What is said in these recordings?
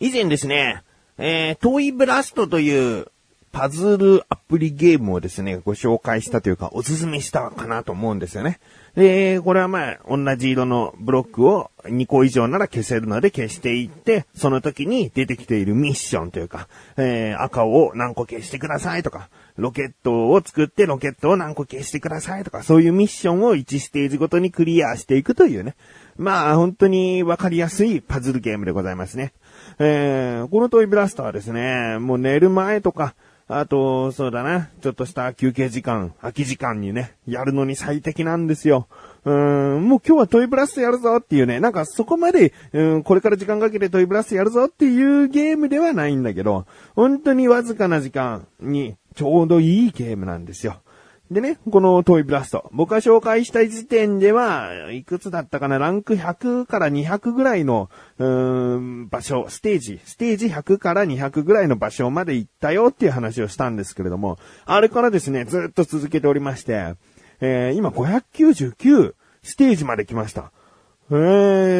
以前ですね、えー、トイブラストというパズルアプリゲームをですね、ご紹介したというか、おすすめしたかなと思うんですよね。で、これはまあ、同じ色のブロックを2個以上なら消せるので消していって、その時に出てきているミッションというか、えー、赤を何個消してくださいとか、ロケットを作ってロケットを何個消してくださいとか、そういうミッションを1ステージごとにクリアしていくというね。まあ、本当にわかりやすいパズルゲームでございますね。えー、このトイブラスターはですね、もう寝る前とか、あと、そうだな、ちょっとした休憩時間、空き時間にね、やるのに最適なんですよ。うん、もう今日はトイブラストやるぞっていうね、なんかそこまで、うん、これから時間かけてトイブラストやるぞっていうゲームではないんだけど、本当にわずかな時間にちょうどいいゲームなんですよ。でね、このトイブラスト。僕が紹介した時点では、いくつだったかな、ランク100から200ぐらいの、うーん、場所、ステージ、ステージ100から200ぐらいの場所まで行ったよっていう話をしたんですけれども、あれからですね、ずっと続けておりまして、えー、今599ステージまで来ました。え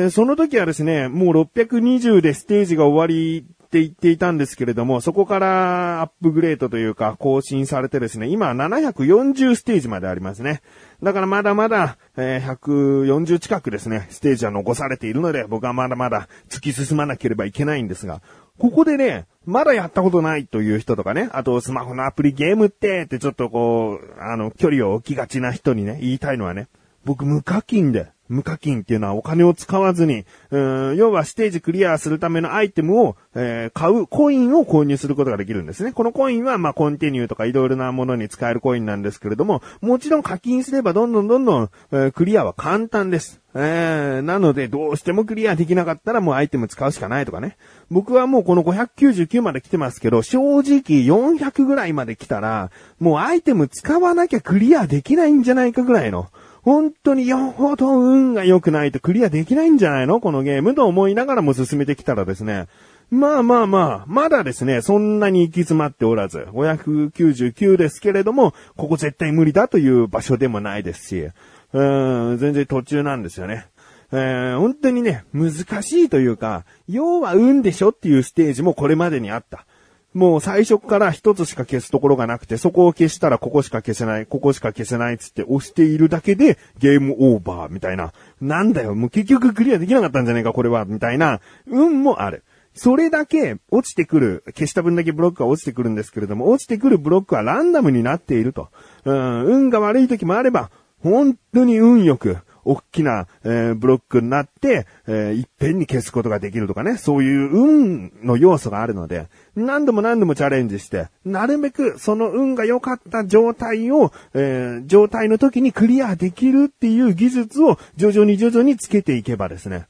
ー、その時はですね、もう620でステージが終わりって言っていたんですけれども、そこからアップグレードというか更新されてですね、今740ステージまでありますね。だからまだまだ、えー、140近くですね、ステージは残されているので、僕はまだまだ突き進まなければいけないんですが、ここでね、まだやったことないという人とかね、あとスマホのアプリゲームってってちょっとこう、あの、距離を置きがちな人にね、言いたいのはね、僕無課金で、無課金っていうのはお金を使わずに、うん要はステージクリアするためのアイテムを、えー、買う、コインを購入することができるんですね。このコインは、まあ、コンティニューとかいろいろなものに使えるコインなんですけれども、もちろん課金すればどんどんどんどん、えー、クリアは簡単です。えー、なので、どうしてもクリアできなかったらもうアイテム使うしかないとかね。僕はもうこの599まで来てますけど、正直400ぐらいまで来たら、もうアイテム使わなきゃクリアできないんじゃないかぐらいの、本当によほど運が良くないとクリアできないんじゃないの？このゲームと思いながらも進めてきたらですね。まあまあまあ、まだですね、そんなに行き詰まっておらず、599ですけれども、ここ絶対無理だという場所でもないですし、うん、全然途中なんですよね。えー、本当にね、難しいというか、要は運でしょっていうステージもこれまでにあった。もう最初から一つしか消すところがなくて、そこを消したらここしか消せない、ここしか消せないっつって押しているだけでゲームオーバーみたいな。なんだよ、もう結局クリアできなかったんじゃねえか、これは、みたいな、運もある。それだけ落ちてくる、消した分だけブロックが落ちてくるんですけれども、落ちてくるブロックはランダムになっていると。うん、運が悪い時もあれば、本当に運よく、大きな、えー、ブロックになって、えー、いっぺんに消すことができるとかね、そういう運の要素があるので、何度も何度もチャレンジして、なるべくその運が良かった状態を、えー、状態の時にクリアできるっていう技術を徐々に徐々につけていけばですね、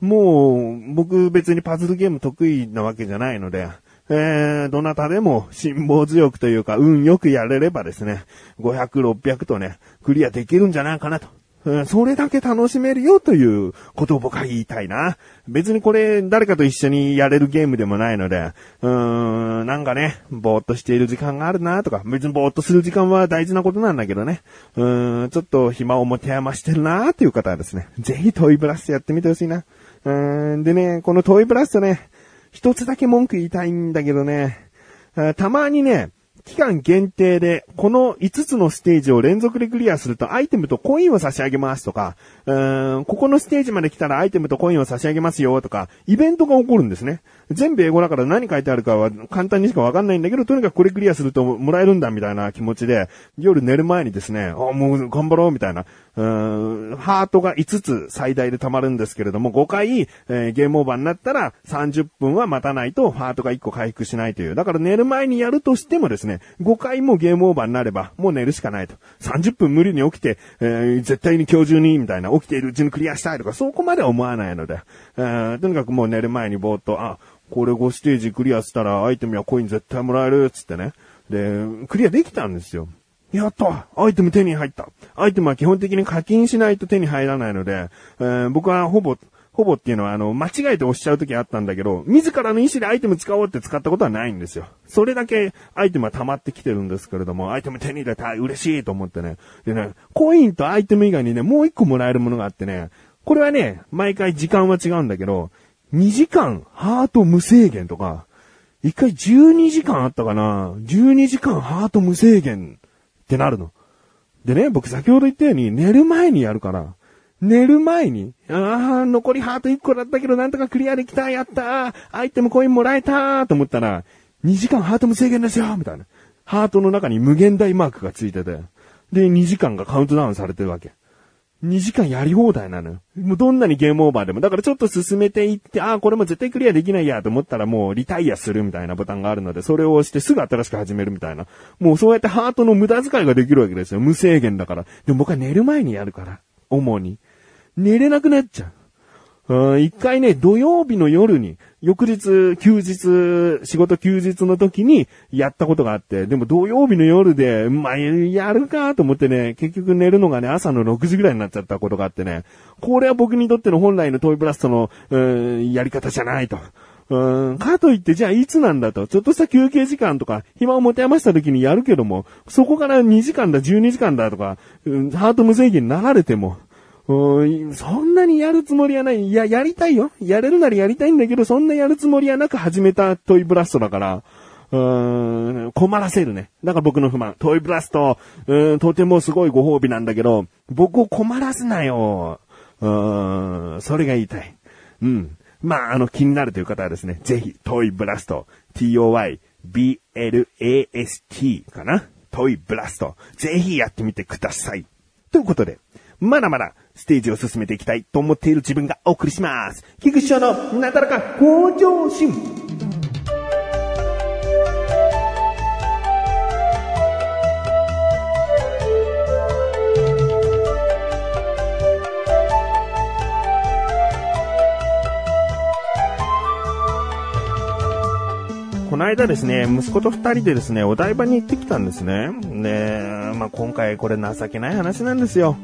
もう、僕別にパズルゲーム得意なわけじゃないので、えー、どなたでも辛抱強くというか、運よくやれればですね、500、600とね、クリアできるんじゃないかなと。うん、それだけ楽しめるよということを僕は言いたいな。別にこれ誰かと一緒にやれるゲームでもないので、うーん、なんかね、ぼーっとしている時間があるなとか、別にぼーっとする時間は大事なことなんだけどね、うーん、ちょっと暇を持て余してるなという方はですね、ぜひトイブラストやってみてほしいな。うーん、でね、このトイブラストね、一つだけ文句言いたいんだけどね、たまにね、期間限定で、この5つのステージを連続でクリアするとアイテムとコインを差し上げますとか、うーん、ここのステージまで来たらアイテムとコインを差し上げますよとか、イベントが起こるんですね。全部英語だから何書いてあるかは簡単にしかわかんないんだけど、とにかくこれクリアするともらえるんだみたいな気持ちで、夜寝る前にですね、あ、もう頑張ろうみたいな、うーん、ハートが5つ最大で溜まるんですけれども、5回、えー、ゲームオーバーになったら30分は待たないとハートが1個回復しないという。だから寝る前にやるとしてもですね、5回もゲームオーバーになれば、もう寝るしかないと。30分無理に起きて、えー、絶対に今日中に、みたいな、起きているうちにクリアしたいとか、そこまでは思わないので、えー、とにかくもう寝る前にぼーっと、あ、これ5ステージクリアしたらアイテムやコイン絶対もらえる、つってね。で、クリアできたんですよ。やったアイテム手に入ったアイテムは基本的に課金しないと手に入らないので、えー、僕はほぼ、ほぼっていうのはあの、間違えて押しちゃう時あったんだけど、自らの意思でアイテム使おうって使ったことはないんですよ。それだけアイテムは溜まってきてるんですけれども、アイテム手に入れた嬉しいと思ってね。でね、コインとアイテム以外にね、もう一個もらえるものがあってね、これはね、毎回時間は違うんだけど、2時間ハート無制限とか、一回12時間あったかな ?12 時間ハート無制限ってなるの。でね、僕先ほど言ったように寝る前にやるから、寝る前に、ああ、残りハート1個だったけどなんとかクリアできた、やったアイテムコインもらえたと思ったら、2時間ハート無制限ですよみたいな。ハートの中に無限大マークがついてて、で、2時間がカウントダウンされてるわけ。2時間やり放題なのよ。もうどんなにゲームオーバーでも。だからちょっと進めていって、ああ、これも絶対クリアできないやと思ったらもうリタイアするみたいなボタンがあるので、それを押してすぐ新しく始めるみたいな。もうそうやってハートの無駄遣いができるわけですよ。無制限だから。でも僕は寝る前にやるから。主に。寝れなくなっちゃう。一回ね、土曜日の夜に、翌日、休日、仕事休日の時にやったことがあって、でも土曜日の夜で、まあ、やるかと思ってね、結局寝るのがね、朝の6時ぐらいになっちゃったことがあってね、これは僕にとっての本来のトイブラストの、うん、やり方じゃないと。うん、かといって、じゃあいつなんだと、ちょっとした休憩時間とか、暇を持て余した時にやるけども、そこから2時間だ、12時間だとか、うん、ハート無制限になられても、うん、そんなにやるつもりはない。いや、やりたいよ。やれるならやりたいんだけど、そんなやるつもりはなく始めたトイブラストだから、うーん、困らせるね。だから僕の不満。トイブラスト、うん、とてもすごいご褒美なんだけど、僕を困らすなよ。うーん、それが言いたい。うん。まあ、あの、気になるという方はですね、ぜひ、トイブラスト、t-o-y-b-l-a-s-t かなトイブラスト、ぜひやってみてください。ということで、まだまだステージを進めていきたいと思っている自分がお送りします。菊池翔のなだらか向上心。この間ですね、息子と二人でですね、お台場に行ってきたんですね。で、まあ、今回これ情けない話なんですよ。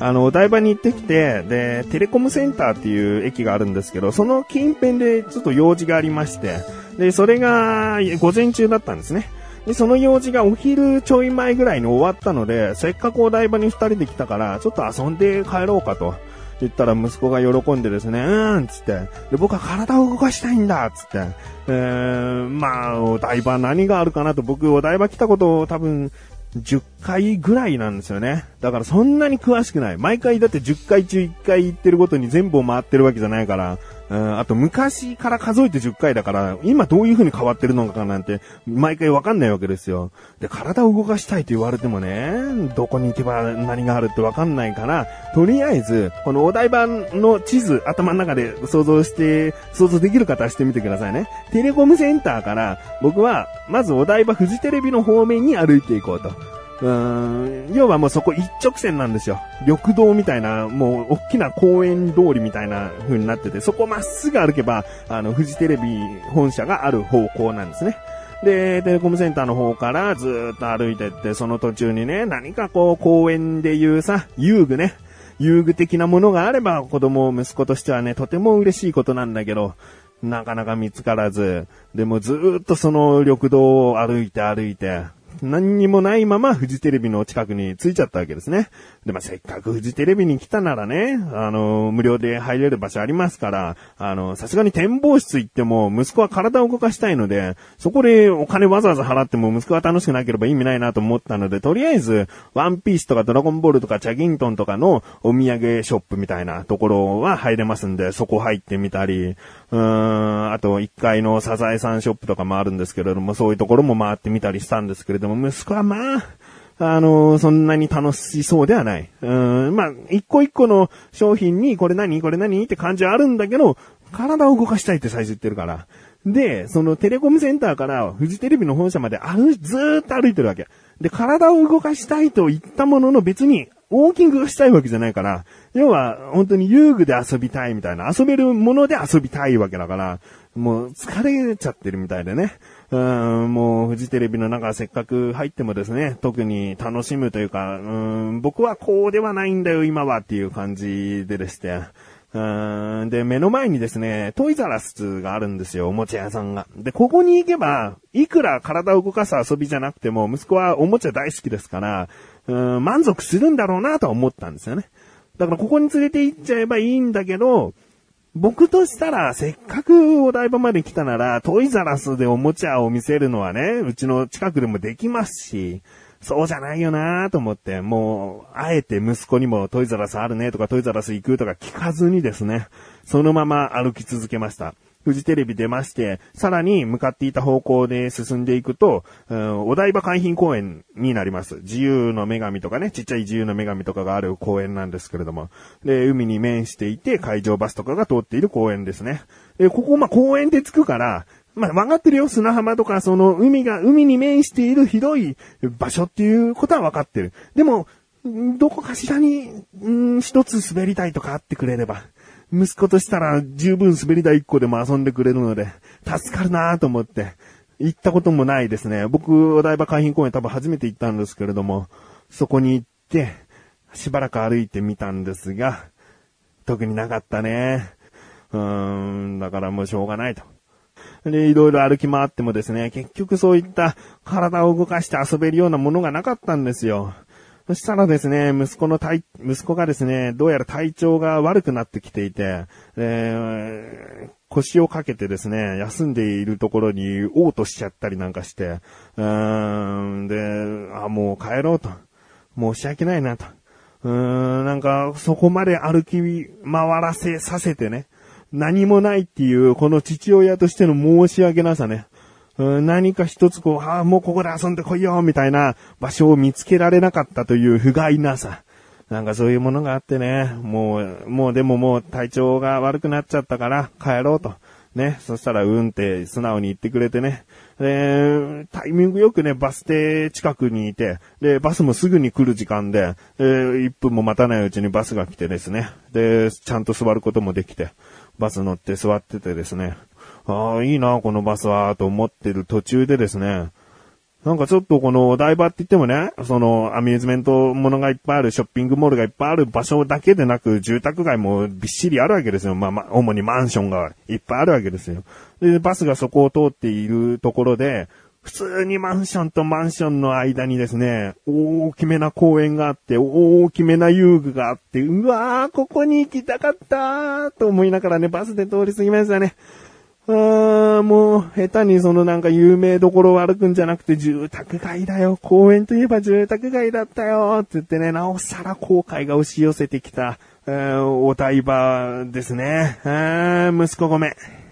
あの、お台場に行ってきて、で、テレコムセンターっていう駅があるんですけど、その近辺でちょっと用事がありまして、で、それが午前中だったんですね。で、その用事がお昼ちょい前ぐらいに終わったので、せっかくお台場に二人で来たから、ちょっと遊んで帰ろうかと。言ったら息子が喜んでですね、うーん、つって。で、僕は体を動かしたいんだ、つって。えー、まあ、お台場何があるかなと、僕お台場来たこと多分10回ぐらいなんですよね。だからそんなに詳しくない。毎回だって10回中1回行ってるごとに全部を回ってるわけじゃないから、うん、あと昔から数えて10回だから、今どういう風に変わってるのかなんて、毎回わかんないわけですよ。で、体を動かしたいと言われてもね、どこに行けば何があるってわかんないから、とりあえず、このお台場の地図、頭の中で想像して、想像できる方はしてみてくださいね。テレコムセンターから、僕は、まずお台場フジテレビの方面に歩いていこうと。うん、要はもうそこ一直線なんですよ。緑道みたいな、もう大きな公園通りみたいな風になってて、そこまっすぐ歩けば、あの、フジテレビ本社がある方向なんですね。で、テレコムセンターの方からずっと歩いてって、その途中にね、何かこう公園で言うさ、遊具ね、遊具的なものがあれば子供、息子としてはね、とても嬉しいことなんだけど、なかなか見つからず、でもずっとその緑道を歩いて歩いて、何にもないままフジテレビの近くに着いちゃったわけですね。で、まあ、せっかくフジテレビに来たならね、あの、無料で入れる場所ありますから、あの、さすがに展望室行っても、息子は体を動かしたいので、そこでお金わざわざ払っても息子が楽しくなければ意味ないなと思ったので、とりあえず、ワンピースとかドラゴンボールとかチャギントンとかのお土産ショップみたいなところは入れますんで、そこ入ってみたり、うーん、あと1階のサザエさんショップとかもあるんですけれども、そういうところも回ってみたりしたんですけれども、息子はまあ、あの、そんなに楽しそうではない。うん、まあ、一個一個の商品に、これ何？これ何？って感じはあるんだけど、体を動かしたいって最初言ってるから。で、そのテレコムセンターからフジテレビの本社まで歩、ずーっと歩いてるわけ。で、体を動かしたいと言ったものの別にウォーキングがしたいわけじゃないから、要は本当に遊具で遊びたいみたいな、遊べるもので遊びたいわけだから、もう疲れちゃってるみたいでね。うん、もう、フジテレビの中せっかく入ってもですね、特に楽しむというか、うん、僕はこうではないんだよ、今はっていう感じででして。うん、で、目の前にですね、トイザラスがあるんですよ、おもちゃ屋さんが。で、ここに行けば、いくら体を動かす遊びじゃなくても、息子はおもちゃ大好きですから、うん、満足するんだろうなとは思ったんですよね。だからここに連れて行っちゃえばいいんだけど、僕としたら、せっかくお台場まで来たなら、トイザラスでおもちゃを見せるのはね、うちの近くでもできますし、そうじゃないよなと思って、もう、あえて息子にもトイザラスあるねとかトイザラス行くとか聞かずにですね、そのまま歩き続けました。フジテレビ出まして、さらに向かっていた方向で進んでいくと、お台場海浜公園になります。自由の女神とかね、ちっちゃい自由の女神とかがある公園なんですけれども。で、海に面していて、海上バスとかが通っている公園ですね。で、ここ、ま公園で着くから、まあ、曲がってるよ、砂浜とか、その、海が、海に面している広い場所っていうことは分かってる。でも、どこかしらに、うん、一つ滑りたいとかあってくれれば。息子としたら十分滑り台一個でも遊んでくれるので、助かるなと思って、行ったこともないですね。僕、お台場海浜公園多分初めて行ったんですけれども、そこに行って、しばらく歩いてみたんですが、特になかったね。うーん、だからもうしょうがないと。で、いろいろ歩き回ってもですね、結局そういった体を動かして遊べるようなものがなかったんですよ。そしたらですね、息子の体、息子がですね、どうやら体調が悪くなってきていて、えー、腰をかけてですね、休んでいるところに嘔吐しちゃったりなんかして、うーん、で、あ、もう帰ろうと。申し訳ないなと。うーん、なんか、そこまで歩き回らせさせてね、何もないっていう、この父親としての申し訳なさね。何か一つこう、ああ、もうここで遊んでこいよ、みたいな場所を見つけられなかったという不甲斐なさ。なんかそういうものがあってね、もう、もうでももう体調が悪くなっちゃったから帰ろうと。ね、そしたらうんって素直に言ってくれてね。で、タイミングよくね、バス停近くにいて、で、バスもすぐに来る時間で、で、1分も待たないうちにバスが来てですね。で、ちゃんと座ることもできて、バス乗って座っててですね。ああ、いいな、このバスは、と思ってる途中でですね、なんかちょっとこのお台場って言ってもね、そのアミューズメントものがいっぱいある、ショッピングモールがいっぱいある場所だけでなく、住宅街もびっしりあるわけですよ。まあまあ、主にマンションがいっぱいあるわけですよ。で、バスがそこを通っているところで、普通にマンションとマンションの間にですね、大きめな公園があって、大きめな遊具があって、うわー、ここに行きたかったーと思いながらね、バスで通り過ぎましたね。あー、もう、下手にそのなんか有名どころを歩くんじゃなくて住宅街だよ。公園といえば住宅街だったよ。って言ってね、なおさら後悔が押し寄せてきた、えー、お台場ですね。あー、息子ごめん。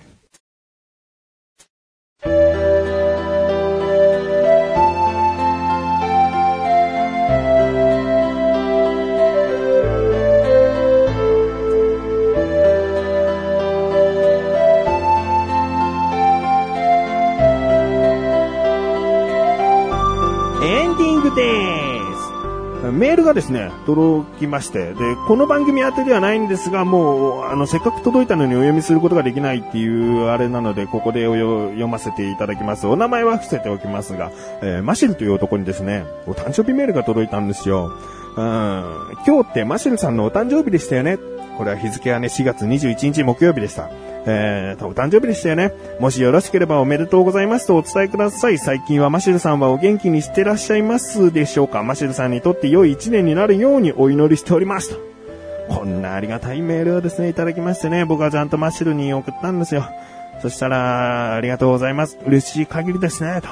がですね、届きまして、で、この番組宛てではないんですが、もう、あの、せっかく届いたのにお読みすることができないっていうあれなので、ここで読ませていただきます。お名前は伏せておきますが、えー、マシルという男にですね、お誕生日メールが届いたんですよ。うん、今日ってマシルさんのお誕生日でしたよね。これは日付はね、4月21日木曜日でした。えーと、お誕生日でしたよね。もしよろしければおめでとうございますとお伝えください。最近はマシルさんはお元気にしてらっしゃいますでしょうかマシルさんにとって良い一年になるようにお祈りしておりますと。こんなありがたいメールをですね、いただきましてね、僕はちゃんとマシルに送ったんですよ。そしたら、ありがとうございます。嬉しい限りですね、と。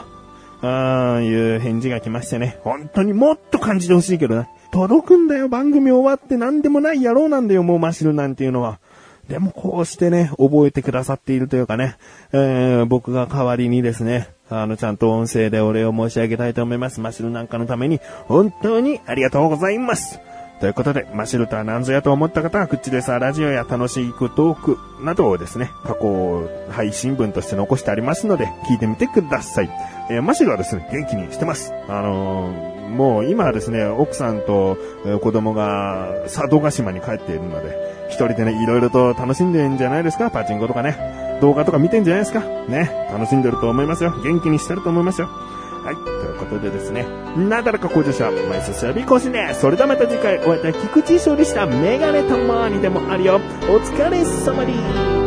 ああ、いう返事が来ましてね。本当にもっと感じてほしいけどね。届くんだよ、番組終わって何でもない野郎なんだよ、もうマシルなんていうのは。でもこうしてね、覚えてくださっているというかね、えー、僕が代わりにですね、あの、ちゃんと音声でお礼を申し上げたいと思います。マシルなんかのために、本当にありがとうございます。ということで、マシルとは何ぞやと思った方は、クッチレサーラジオや楽しいトークなどをですね、過去配信文として残してありますので、聞いてみてください。えー、マシルはですね、元気にしてます。あのー、もう今はですね、奥さんと子供が佐渡島に帰っているので、一人でね、いろいろと楽しんでんじゃないですか？パチンコとかね。動画とか見てんじゃないですか？ね。楽しんでると思いますよ。元気にしてると思いますよ。はい。ということでですね。なだらか向上者、毎週日更新で、それではまた次回お会いいた菊池勝利したメガネたまにでもあるよ。お疲れ様です。